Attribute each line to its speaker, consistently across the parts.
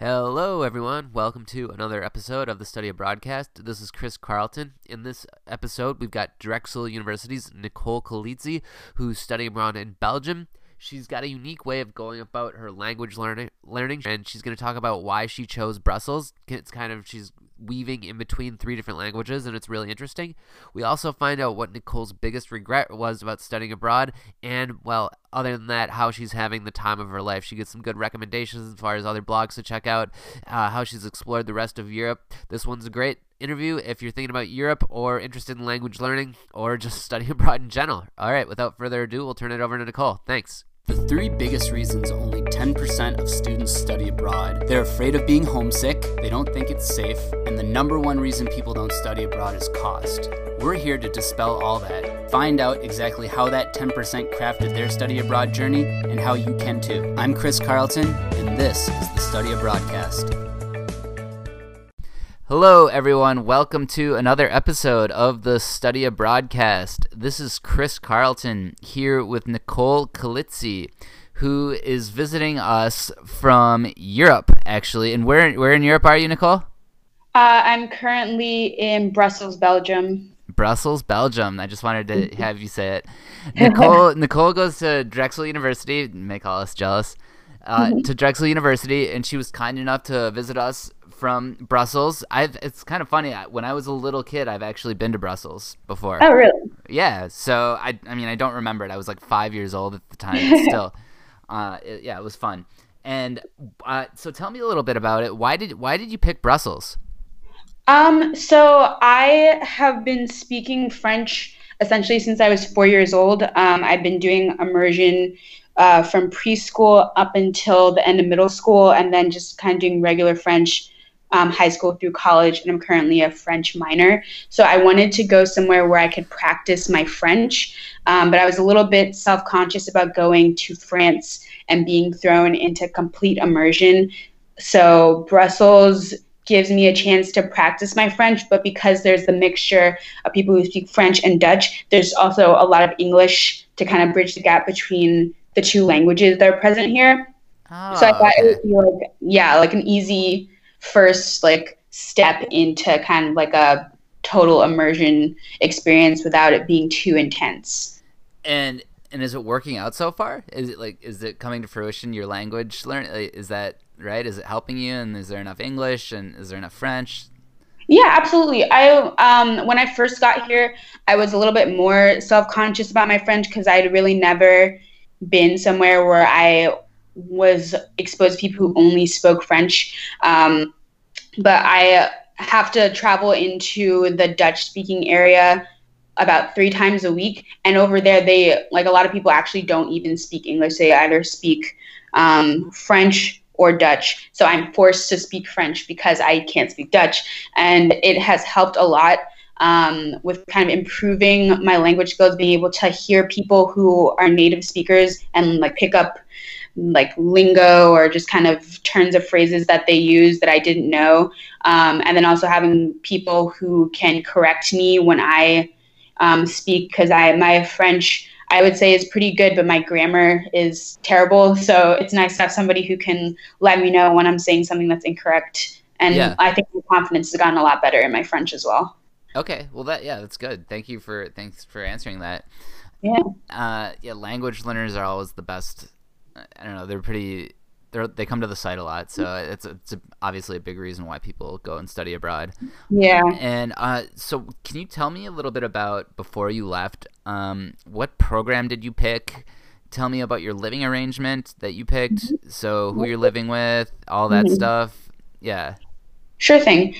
Speaker 1: Hello, everyone. Welcome to another episode of the Study Abroadcast. This is Chris Carlton. In this episode, we've got Drexel University's Nicole Kalitsi, who's studying abroad in Belgium. She's got a unique way of going about her language learning, learning, and she's going to talk about why she chose Brussels. It's kind of she's weaving in between three different languages, and it's really interesting. We also find out what Nicole's biggest regret was about studying abroad, and, well, other than that, how she's having the time of her life. She gets some good recommendations as far as other blogs to check out, uh, how she's explored the rest of Europe. This one's a great interview if you're thinking about Europe or interested in language learning or just studying abroad in general. All right, without further ado, we'll turn it over to Nicole. Thanks.
Speaker 2: The three biggest reasons only 10% of students study abroad they're afraid of being homesick, they don't think it's safe, and the number one reason people don't study abroad is cost. We're here to dispel all that, find out exactly how that 10% crafted their study abroad journey, and how you can too. I'm Chris Carlton, and this is the Study Abroadcast.
Speaker 1: Hello, everyone. Welcome to another episode of the Study Abroadcast. This is Chris Carlton here with Nicole Kalitsi, who is visiting us from Europe, actually. And where, where in Europe are you, Nicole?
Speaker 3: Uh, I'm currently in Brussels, Belgium.
Speaker 1: Brussels, Belgium. I just wanted to have you say it. Nicole Nicole goes to Drexel University. Make all us jealous. Uh, to Drexel University, and she was kind enough to visit us from Brussels. I've it's kind of funny. When I was a little kid, I've actually been to Brussels before.
Speaker 3: Oh, really?
Speaker 1: Yeah. So I I mean I don't remember it. I was like five years old at the time. Still, uh, it, yeah, it was fun. And uh, so tell me a little bit about it. Why did why did you pick Brussels?
Speaker 3: Um. So I have been speaking French essentially since I was four years old. Um, I've been doing immersion. Uh, from preschool up until the end of middle school, and then just kind of doing regular French um, high school through college, and I'm currently a French minor. So I wanted to go somewhere where I could practice my French, um, but I was a little bit self conscious about going to France and being thrown into complete immersion. So Brussels gives me a chance to practice my French, but because there's the mixture of people who speak French and Dutch, there's also a lot of English to kind of bridge the gap between the two languages that are present here. Oh, so I thought okay. it would be like, yeah, like an easy first like step into kind of like a total immersion experience without it being too intense.
Speaker 1: And and is it working out so far? Is it like is it coming to fruition? Your language learn is that right? Is it helping you? And is there enough English? And is there enough French?
Speaker 3: Yeah, absolutely. I um when I first got here, I was a little bit more self conscious about my French because I'd really never been somewhere where I was exposed to people who only spoke French. Um, but I have to travel into the Dutch speaking area about three times a week. And over there, they, like a lot of people actually don't even speak English. They either speak um, French or Dutch. So I'm forced to speak French because I can't speak Dutch. And it has helped a lot. Um, with kind of improving my language skills, being able to hear people who are native speakers and like pick up like lingo or just kind of turns of phrases that they use that I didn't know. Um, and then also having people who can correct me when I um, speak because I my French I would say is pretty good, but my grammar is terrible. So it's nice to have somebody who can let me know when I'm saying something that's incorrect. And yeah. I think my confidence has gotten a lot better in my French as well.
Speaker 1: Okay, well that yeah, that's good. Thank you for thanks for answering that.
Speaker 3: Yeah.
Speaker 1: Uh, yeah, language learners are always the best I don't know. They're pretty. They they come to the site a lot, so it's it's a, obviously a big reason why people go and study abroad.
Speaker 3: Yeah.
Speaker 1: And uh, so, can you tell me a little bit about before you left? Um, what program did you pick? Tell me about your living arrangement that you picked. Mm-hmm. So, who you're living with, all that mm-hmm. stuff. Yeah.
Speaker 3: Sure thing.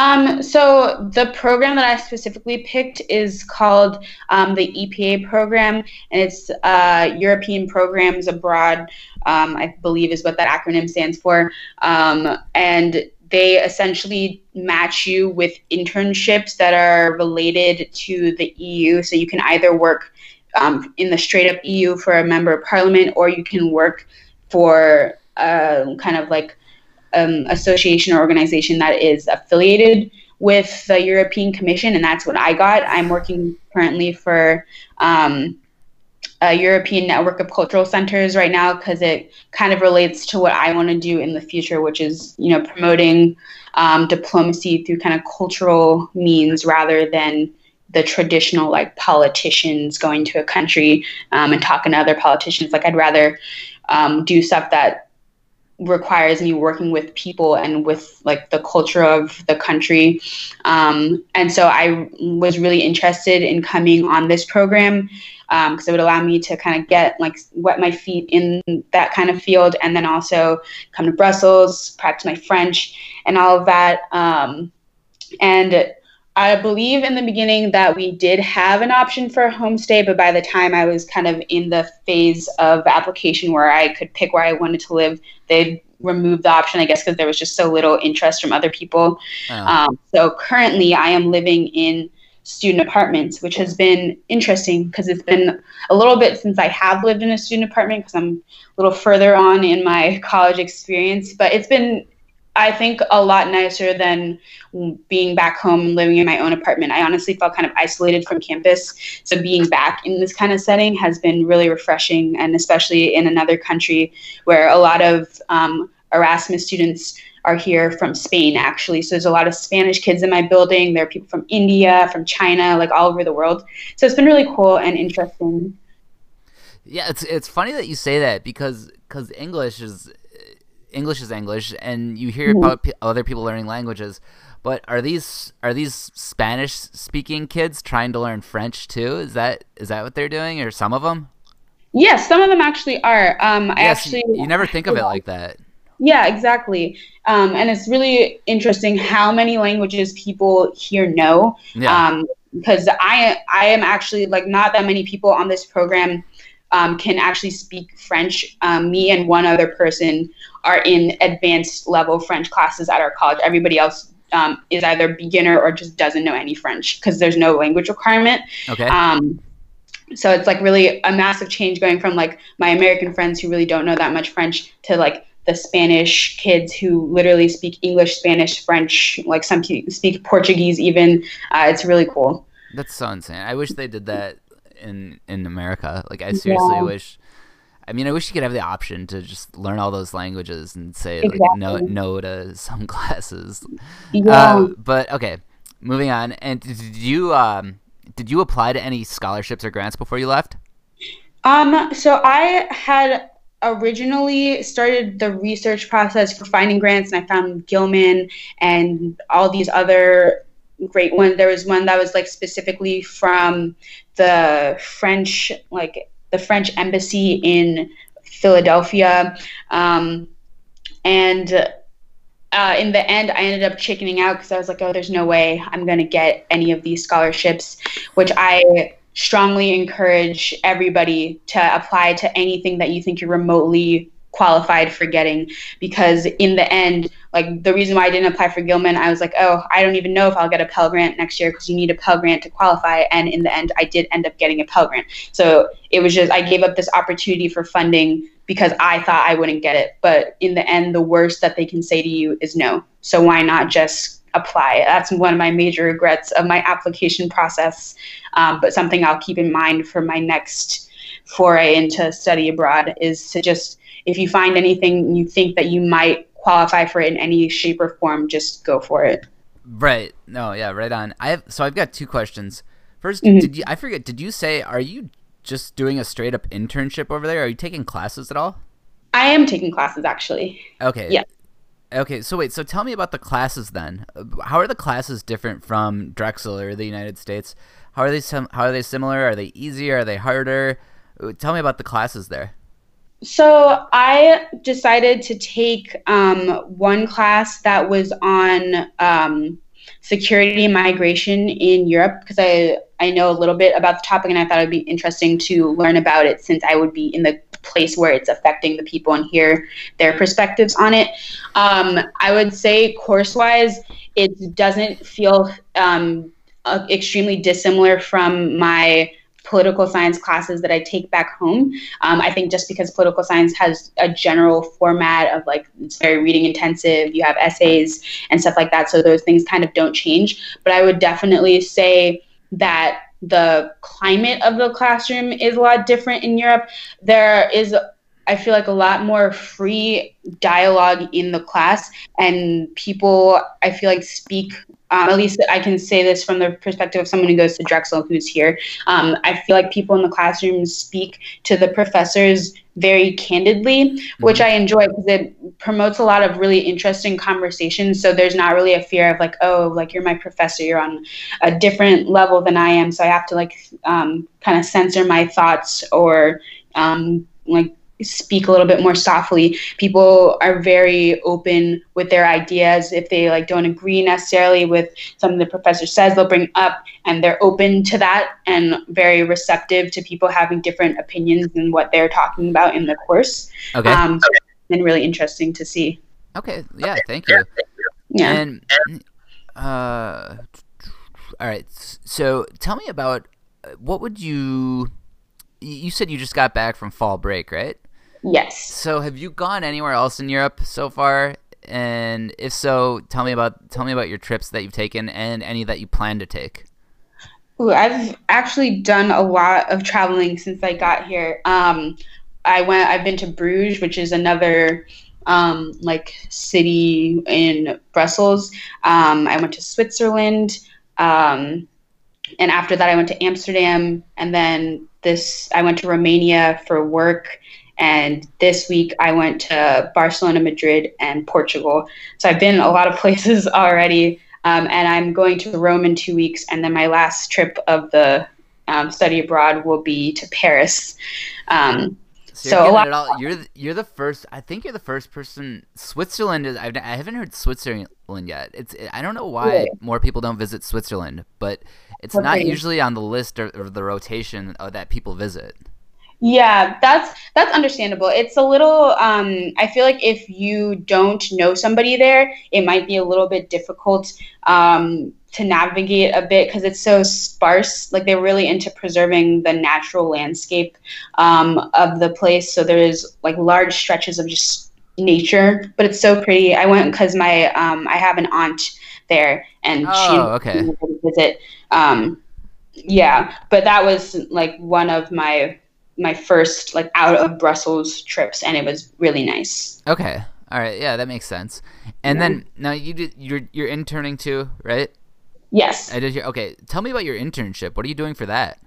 Speaker 3: Um, so the program that I specifically picked is called um, the EPA program, and it's uh, European Programs Abroad. Um, I believe is what that acronym stands for, um, and they essentially match you with internships that are related to the EU. So you can either work um, in the straight up EU for a member of parliament, or you can work for uh, kind of like um, association or organization that is affiliated with the European Commission, and that's what I got. I'm working currently for um, a European network of cultural centers right now because it kind of relates to what I want to do in the future, which is you know promoting um, diplomacy through kind of cultural means rather than the traditional like politicians going to a country um, and talking to other politicians. Like I'd rather um, do stuff that requires me working with people and with like the culture of the country. Um, and so I was really interested in coming on this program because um, it would allow me to kind of get like wet my feet in that kind of field and then also come to Brussels, practice my French and all of that. Um, and I believe in the beginning that we did have an option for a homestay, but by the time I was kind of in the phase of application where I could pick where I wanted to live, they removed the option, I guess, because there was just so little interest from other people. Oh. Um, so currently, I am living in student apartments, which has been interesting because it's been a little bit since I have lived in a student apartment because I'm a little further on in my college experience. But it's been I think a lot nicer than being back home and living in my own apartment. I honestly felt kind of isolated from campus. So being back in this kind of setting has been really refreshing, and especially in another country where a lot of um, Erasmus students are here from Spain, actually. So there's a lot of Spanish kids in my building. There are people from India, from China, like all over the world. So it's been really cool and interesting.
Speaker 1: Yeah, it's it's funny that you say that because because English is English is English, and you hear mm-hmm. about p- other people learning languages. But are these are these Spanish speaking kids trying to learn French too? Is that is that what they're doing, or some of them?
Speaker 3: Yes, some of them actually are. Um, I actually
Speaker 1: you never think of it like that.
Speaker 3: Yeah, exactly. Um, and it's really interesting how many languages people here know. Yeah. Um, because I I am actually like not that many people on this program um, can actually speak French. Um, me and one other person are in advanced level French classes at our college. Everybody else um, is either beginner or just doesn't know any French because there's no language requirement.
Speaker 1: Okay.
Speaker 3: Um, so it's like really a massive change going from like my American friends who really don't know that much French to like the Spanish kids who literally speak English, Spanish, French, like some speak Portuguese even. Uh, it's really cool.
Speaker 1: That's so insane. I wish they did that in in America. Like I seriously yeah. wish. I mean, I wish you could have the option to just learn all those languages and say exactly. like no no to some classes. Yeah. Uh, but okay, moving on. And did you um did you apply to any scholarships or grants before you left?
Speaker 3: Um. So I had originally started the research process for finding grants, and I found Gilman and all these other great ones. There was one that was like specifically from the French, like the French embassy in Philadelphia. Um, and uh, in the end, I ended up chickening out because I was like, oh, there's no way I'm going to get any of these scholarships, which I strongly encourage everybody to apply to anything that you think you're remotely qualified for getting because in the end like the reason why i didn't apply for gilman i was like oh i don't even know if i'll get a pell grant next year because you need a pell grant to qualify. And in the end i did end up getting a pell grant. So it was just i gave up this opportunity for funding because i thought i wouldn't get it. But in the end the worst that they can say to you is no. So why not just apply? That's one of my major regrets of my application process. Um, but something i'll keep in mind for my next foray into study abroad is to just if you find anything you think that you might qualify for it in any shape or form, just go for it.
Speaker 1: Right. No, yeah, right on. I have so I've got two questions. 1st mm-hmm. did you I forget, did you say are you just doing a straight up internship over there? Are you taking classes at all?
Speaker 3: I am taking classes actually.
Speaker 1: Okay.
Speaker 3: Yeah.
Speaker 1: Okay, so wait, so tell me about the classes then. How are the classes different from Drexel or the United States? How are they sim- how are they similar? Are they easier? Are they harder? Tell me about the classes there.
Speaker 3: So I decided to take um, one class that was on um, security and migration in Europe because I I know a little bit about the topic and I thought it would be interesting to learn about it since I would be in the place where it's affecting the people and hear their perspectives on it. Um, I would say course wise, it doesn't feel um, uh, extremely dissimilar from my political science classes that I take back home. Um, I think just because political science has a general format of like it's very reading intensive, you have essays and stuff like that, so those things kind of don't change. But I would definitely say that the climate of the classroom is a lot different in Europe. There is I feel like a lot more free dialogue in the class, and people I feel like speak. Um, at least I can say this from the perspective of someone who goes to Drexel who's here. Um, I feel like people in the classroom speak to the professors very candidly, mm-hmm. which I enjoy because it promotes a lot of really interesting conversations. So there's not really a fear of like, oh, like you're my professor, you're on a different level than I am, so I have to like um, kind of censor my thoughts or um, like speak a little bit more softly. People are very open with their ideas. If they like don't agree necessarily with something the professor says they'll bring up and they're open to that and very receptive to people having different opinions than what they're talking about in the course.
Speaker 1: Okay. Um,
Speaker 3: and really interesting to see.
Speaker 1: Okay. Yeah thank you.
Speaker 3: Yeah.
Speaker 1: And uh all right. So tell me about uh, what would you you said you just got back from fall break right
Speaker 3: Yes.
Speaker 1: So, have you gone anywhere else in Europe so far? And if so, tell me about tell me about your trips that you've taken and any that you plan to take.
Speaker 3: Ooh, I've actually done a lot of traveling since I got here. Um, I went. I've been to Bruges, which is another um, like city in Brussels. Um, I went to Switzerland, um, and after that, I went to Amsterdam, and then this I went to Romania for work, and this week I went to Barcelona, Madrid, and Portugal. So I've been a lot of places already. Um, and I'm going to Rome in two weeks. And then my last trip of the um, study abroad will be to Paris. Um,
Speaker 1: so, so a lot. All, you're you're the first. I think you're the first person. Switzerland is. I've, I haven't heard Switzerland yet. It's. I don't know why really? more people don't visit Switzerland, but it's okay. not usually on the list or, or the rotation that people visit.
Speaker 3: Yeah, that's that's understandable. It's a little um I feel like if you don't know somebody there, it might be a little bit difficult um to navigate a bit because it's so sparse. Like they're really into preserving the natural landscape um, of the place. So there's like large stretches of just nature, but it's so pretty. I went because my um, I have an aunt there, and
Speaker 1: oh,
Speaker 3: she
Speaker 1: okay.
Speaker 3: visit. Um, yeah, but that was like one of my my first like out of Brussels trips, and it was really nice.
Speaker 1: Okay, all right, yeah, that makes sense. And yeah. then now you did you're you're interning too, right?
Speaker 3: Yes.
Speaker 1: I did. Hear, okay, tell me about your internship. What are you doing for that?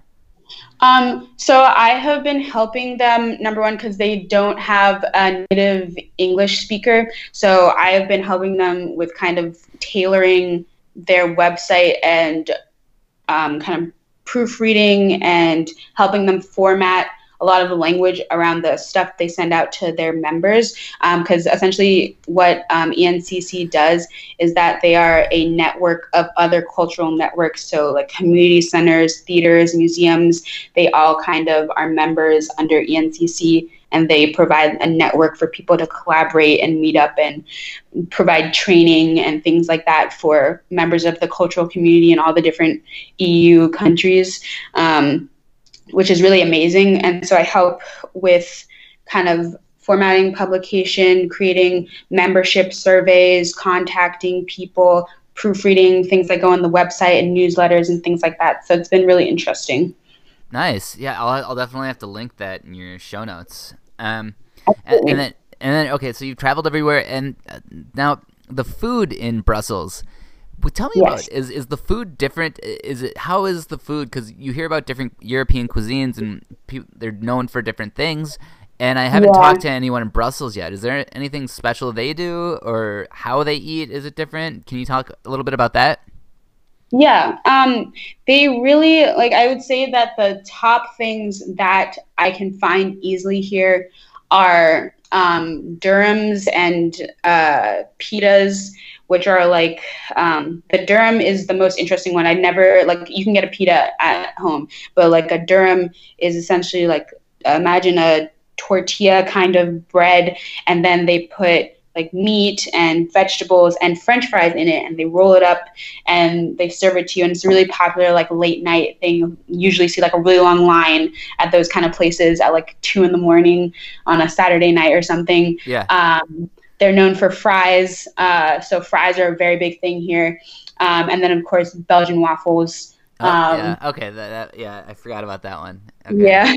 Speaker 3: Um, so I have been helping them number one because they don't have a native English speaker. So I have been helping them with kind of tailoring their website and um, kind of proofreading and helping them format a lot of the language around the stuff they send out to their members. Because um, essentially, what um, ENCC does is that they are a network of other cultural networks. So, like community centers, theaters, museums, they all kind of are members under ENCC and they provide a network for people to collaborate and meet up and provide training and things like that for members of the cultural community in all the different EU countries. Um, which is really amazing. And so I help with kind of formatting publication, creating membership surveys, contacting people, proofreading things that go on the website and newsletters and things like that. So it's been really interesting.
Speaker 1: Nice. Yeah, I'll, I'll definitely have to link that in your show notes. Um, and, and, then and then okay, so you've traveled everywhere, and uh, now the food in Brussels. But tell me yes. about is is the food different? Is it how is the food? Because you hear about different European cuisines and pe- they're known for different things. And I haven't yeah. talked to anyone in Brussels yet. Is there anything special they do or how they eat? Is it different? Can you talk a little bit about that?
Speaker 3: Yeah, um, they really like. I would say that the top things that I can find easily here are um, durums and uh, pitas which are like um, the durum is the most interesting one. I never like you can get a pita at home, but like a durum is essentially like imagine a tortilla kind of bread, and then they put like meat and vegetables and french fries in it and they roll it up and they serve it to you and it's a really popular like late night thing. You usually see like a really long line at those kind of places at like two in the morning on a saturday night or something.
Speaker 1: Yeah.
Speaker 3: Um, they're known for fries, uh, so fries are a very big thing here. Um, and then, of course, Belgian waffles.
Speaker 1: Oh, um, yeah. Okay. That, that, yeah, I forgot about that one. Okay.
Speaker 3: Yeah.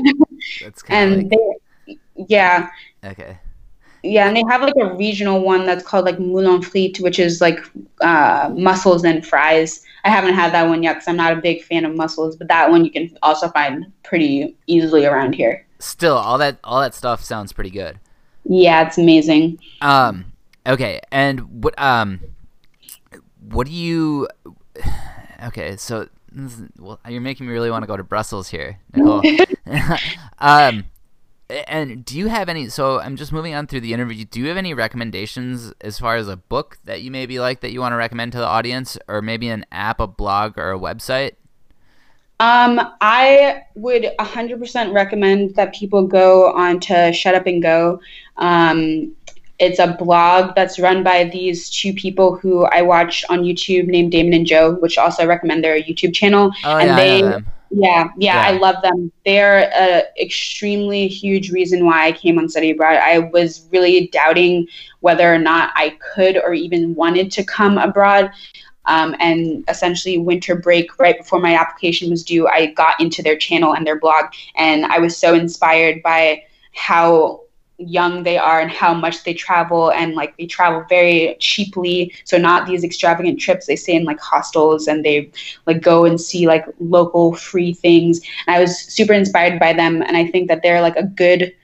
Speaker 1: That's kind
Speaker 3: of
Speaker 1: like...
Speaker 3: they, yeah.
Speaker 1: Okay.
Speaker 3: Yeah, and they have like a regional one that's called like moulin frite, which is like uh, mussels and fries. I haven't had that one yet because I'm not a big fan of mussels, but that one you can also find pretty easily around here.
Speaker 1: Still, all that all that stuff sounds pretty good.
Speaker 3: Yeah, it's amazing.
Speaker 1: Um. Okay, and what um, what do you? Okay, so well, you're making me really want to go to Brussels here, Nicole. um, and do you have any? So I'm just moving on through the interview. Do you have any recommendations as far as a book that you maybe like that you want to recommend to the audience, or maybe an app, a blog, or a website?
Speaker 3: Um, I would 100% recommend that people go on to Shut Up and Go. Um, it's a blog that's run by these two people who I watch on YouTube named Damon and Joe, which also recommend their YouTube channel.
Speaker 1: Oh,
Speaker 3: and
Speaker 1: yeah,
Speaker 3: they,
Speaker 1: yeah,
Speaker 3: yeah, yeah, I love them. They're an extremely huge reason why I came on study abroad. I was really doubting whether or not I could or even wanted to come abroad. Um, and essentially, winter break, right before my application was due, I got into their channel and their blog, and I was so inspired by how young they are and how much they travel and like they travel very cheaply. So not these extravagant trips they stay in like hostels and they like go and see like local free things. And i was super inspired by them and i think that they're like a good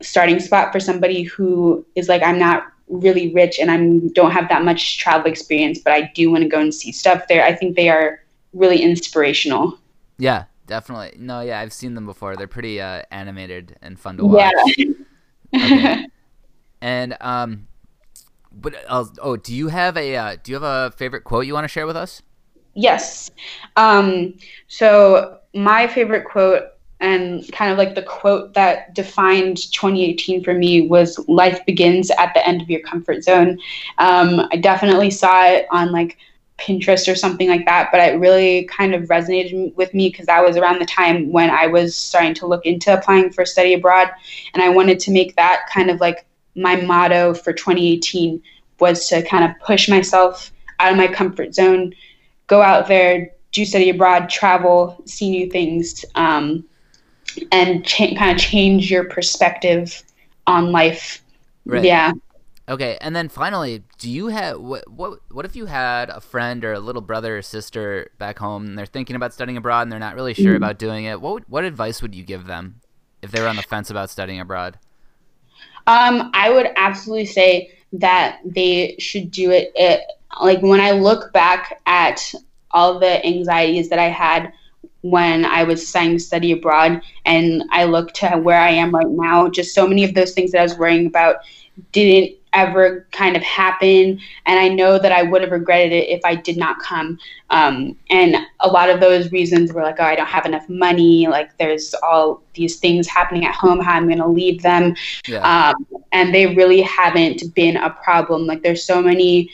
Speaker 3: starting spot for somebody who is like i'm not really rich and i don't have that much travel experience but i do want to go and see stuff there i think they are really inspirational
Speaker 1: yeah definitely no yeah i've seen them before they're pretty uh, animated and fun to watch
Speaker 3: yeah
Speaker 1: Okay. and um, but uh, oh, do you have a uh, do you have a favorite quote you want to share with us?
Speaker 3: Yes. Um, so my favorite quote and kind of like the quote that defined 2018 for me was life begins at the end of your comfort zone. Um, I definitely saw it on like Pinterest or something like that, but it really kind of resonated with me because that was around the time when I was starting to look into applying for study abroad. And I wanted to make that kind of like my motto for 2018 was to kind of push myself out of my comfort zone, go out there, do study abroad, travel, see new things, um, and cha- kind of change your perspective on life.
Speaker 1: Right.
Speaker 3: Yeah.
Speaker 1: Okay, and then finally, do you have what what what if you had a friend or a little brother or sister back home and they're thinking about studying abroad and they're not really sure mm-hmm. about doing it? What what advice would you give them if they were on the fence about studying abroad?
Speaker 3: Um, I would absolutely say that they should do it, it like when I look back at all the anxieties that I had when I was deciding to study abroad and I look to where I am right now, just so many of those things that I was worrying about didn't ever kind of happen. And I know that I would have regretted it if I did not come. Um, and a lot of those reasons were like, oh, I don't have enough money. Like, there's all these things happening at home. How I'm going to leave them.
Speaker 1: Yeah.
Speaker 3: Um, and they really haven't been a problem. Like, there's so many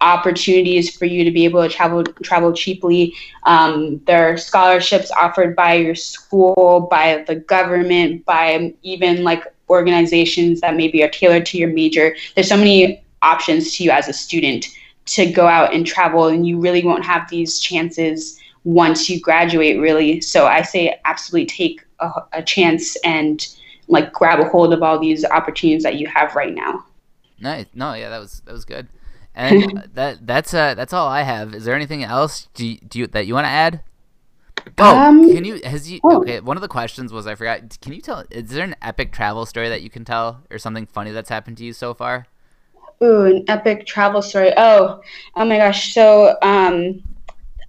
Speaker 3: opportunities for you to be able to travel travel cheaply. Um, there are scholarships offered by your school, by the government, by even like organizations that maybe are tailored to your major. There's so many options to you as a student to go out and travel, and you really won't have these chances once you graduate, really. So I say absolutely take a, a chance and like grab a hold of all these opportunities that you have right now.
Speaker 1: Nice. No, yeah, that was that was good. And that that's uh that's all I have. Is there anything else do you, do you, that you want to add? Oh, um, can you? Has you? Oh. Okay, one of the questions was I forgot. Can you tell? Is there an epic travel story that you can tell, or something funny that's happened to you so far?
Speaker 3: Ooh, an epic travel story. Oh, oh my gosh. So, um,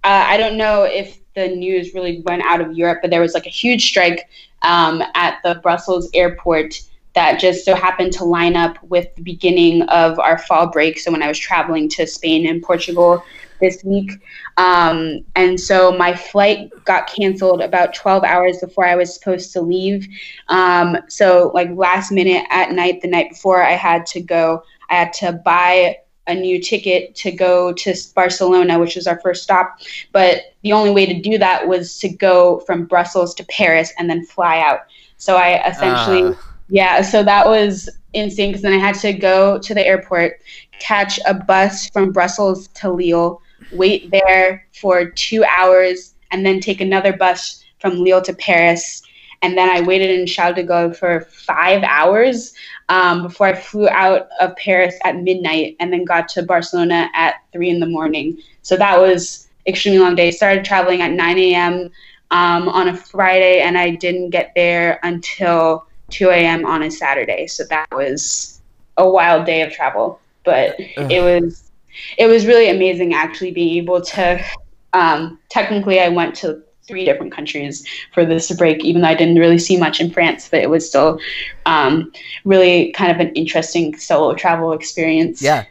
Speaker 3: uh, I don't know if the news really went out of Europe, but there was like a huge strike um, at the Brussels airport that just so happened to line up with the beginning of our fall break. So when I was traveling to Spain and Portugal this week, um, and so my flight got canceled about 12 hours before I was supposed to leave. Um, so, like last minute at night, the night before, I had to go, I had to buy a new ticket to go to Barcelona, which was our first stop. But the only way to do that was to go from Brussels to Paris and then fly out. So I essentially, uh. Yeah, so that was insane because then I had to go to the airport, catch a bus from Brussels to Lille wait there for two hours, and then take another bus from Lille to Paris. And then I waited in Charles de Gaulle for five hours um, before I flew out of Paris at midnight and then got to Barcelona at three in the morning. So that was extremely long day. Started traveling at 9 a.m. Um, on a Friday, and I didn't get there until 2 a.m. on a Saturday. So that was a wild day of travel, but Ugh. it was it was really amazing actually being able to. Um, technically, I went to three different countries for this break, even though I didn't really see much in France, but it was still um, really kind of an interesting solo travel experience.
Speaker 1: Yeah.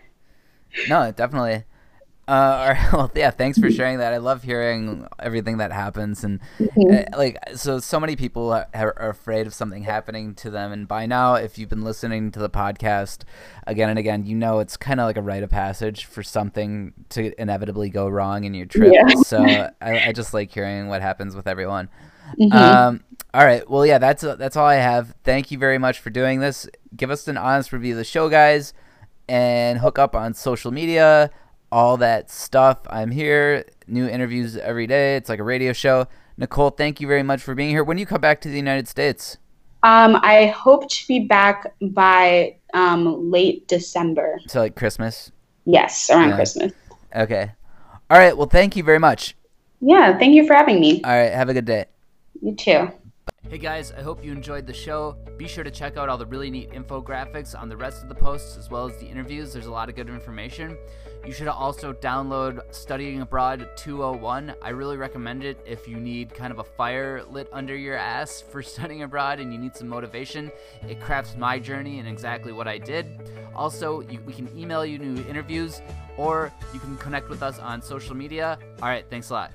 Speaker 1: No, definitely. Uh, well, yeah. Thanks for sharing that. I love hearing everything that happens, and mm-hmm. uh, like, so so many people are, are, afraid of something happening to them. And by now, if you've been listening to the podcast again and again, you know it's kind of like a rite of passage for something to inevitably go wrong in your trip. Yeah. So I, I, just like hearing what happens with everyone. Mm-hmm. Um, all right. Well, yeah. That's uh, that's all I have. Thank you very much for doing this. Give us an honest review of the show, guys, and hook up on social media all that stuff. I'm here, new interviews every day. It's like a radio show. Nicole, thank you very much for being here. When do you come back to the United States?
Speaker 3: Um, I hope to be back by um, late December.
Speaker 1: So, like Christmas?
Speaker 3: Yes, around yeah. Christmas.
Speaker 1: Okay. All right. Well, thank you very much.
Speaker 3: Yeah, thank you for having me.
Speaker 1: All right. Have a good day.
Speaker 3: You too.
Speaker 4: Hey guys, I hope you enjoyed the show. Be sure to check out all the really neat infographics on the rest of the posts as well as the interviews. There's a lot of good information. You should also download Studying Abroad 201. I really recommend it if you need kind of a fire lit under your ass for studying abroad and you need some motivation. It crafts my journey and exactly what I did. Also, you, we can email you new interviews or you can connect with us on social media. All right, thanks a lot.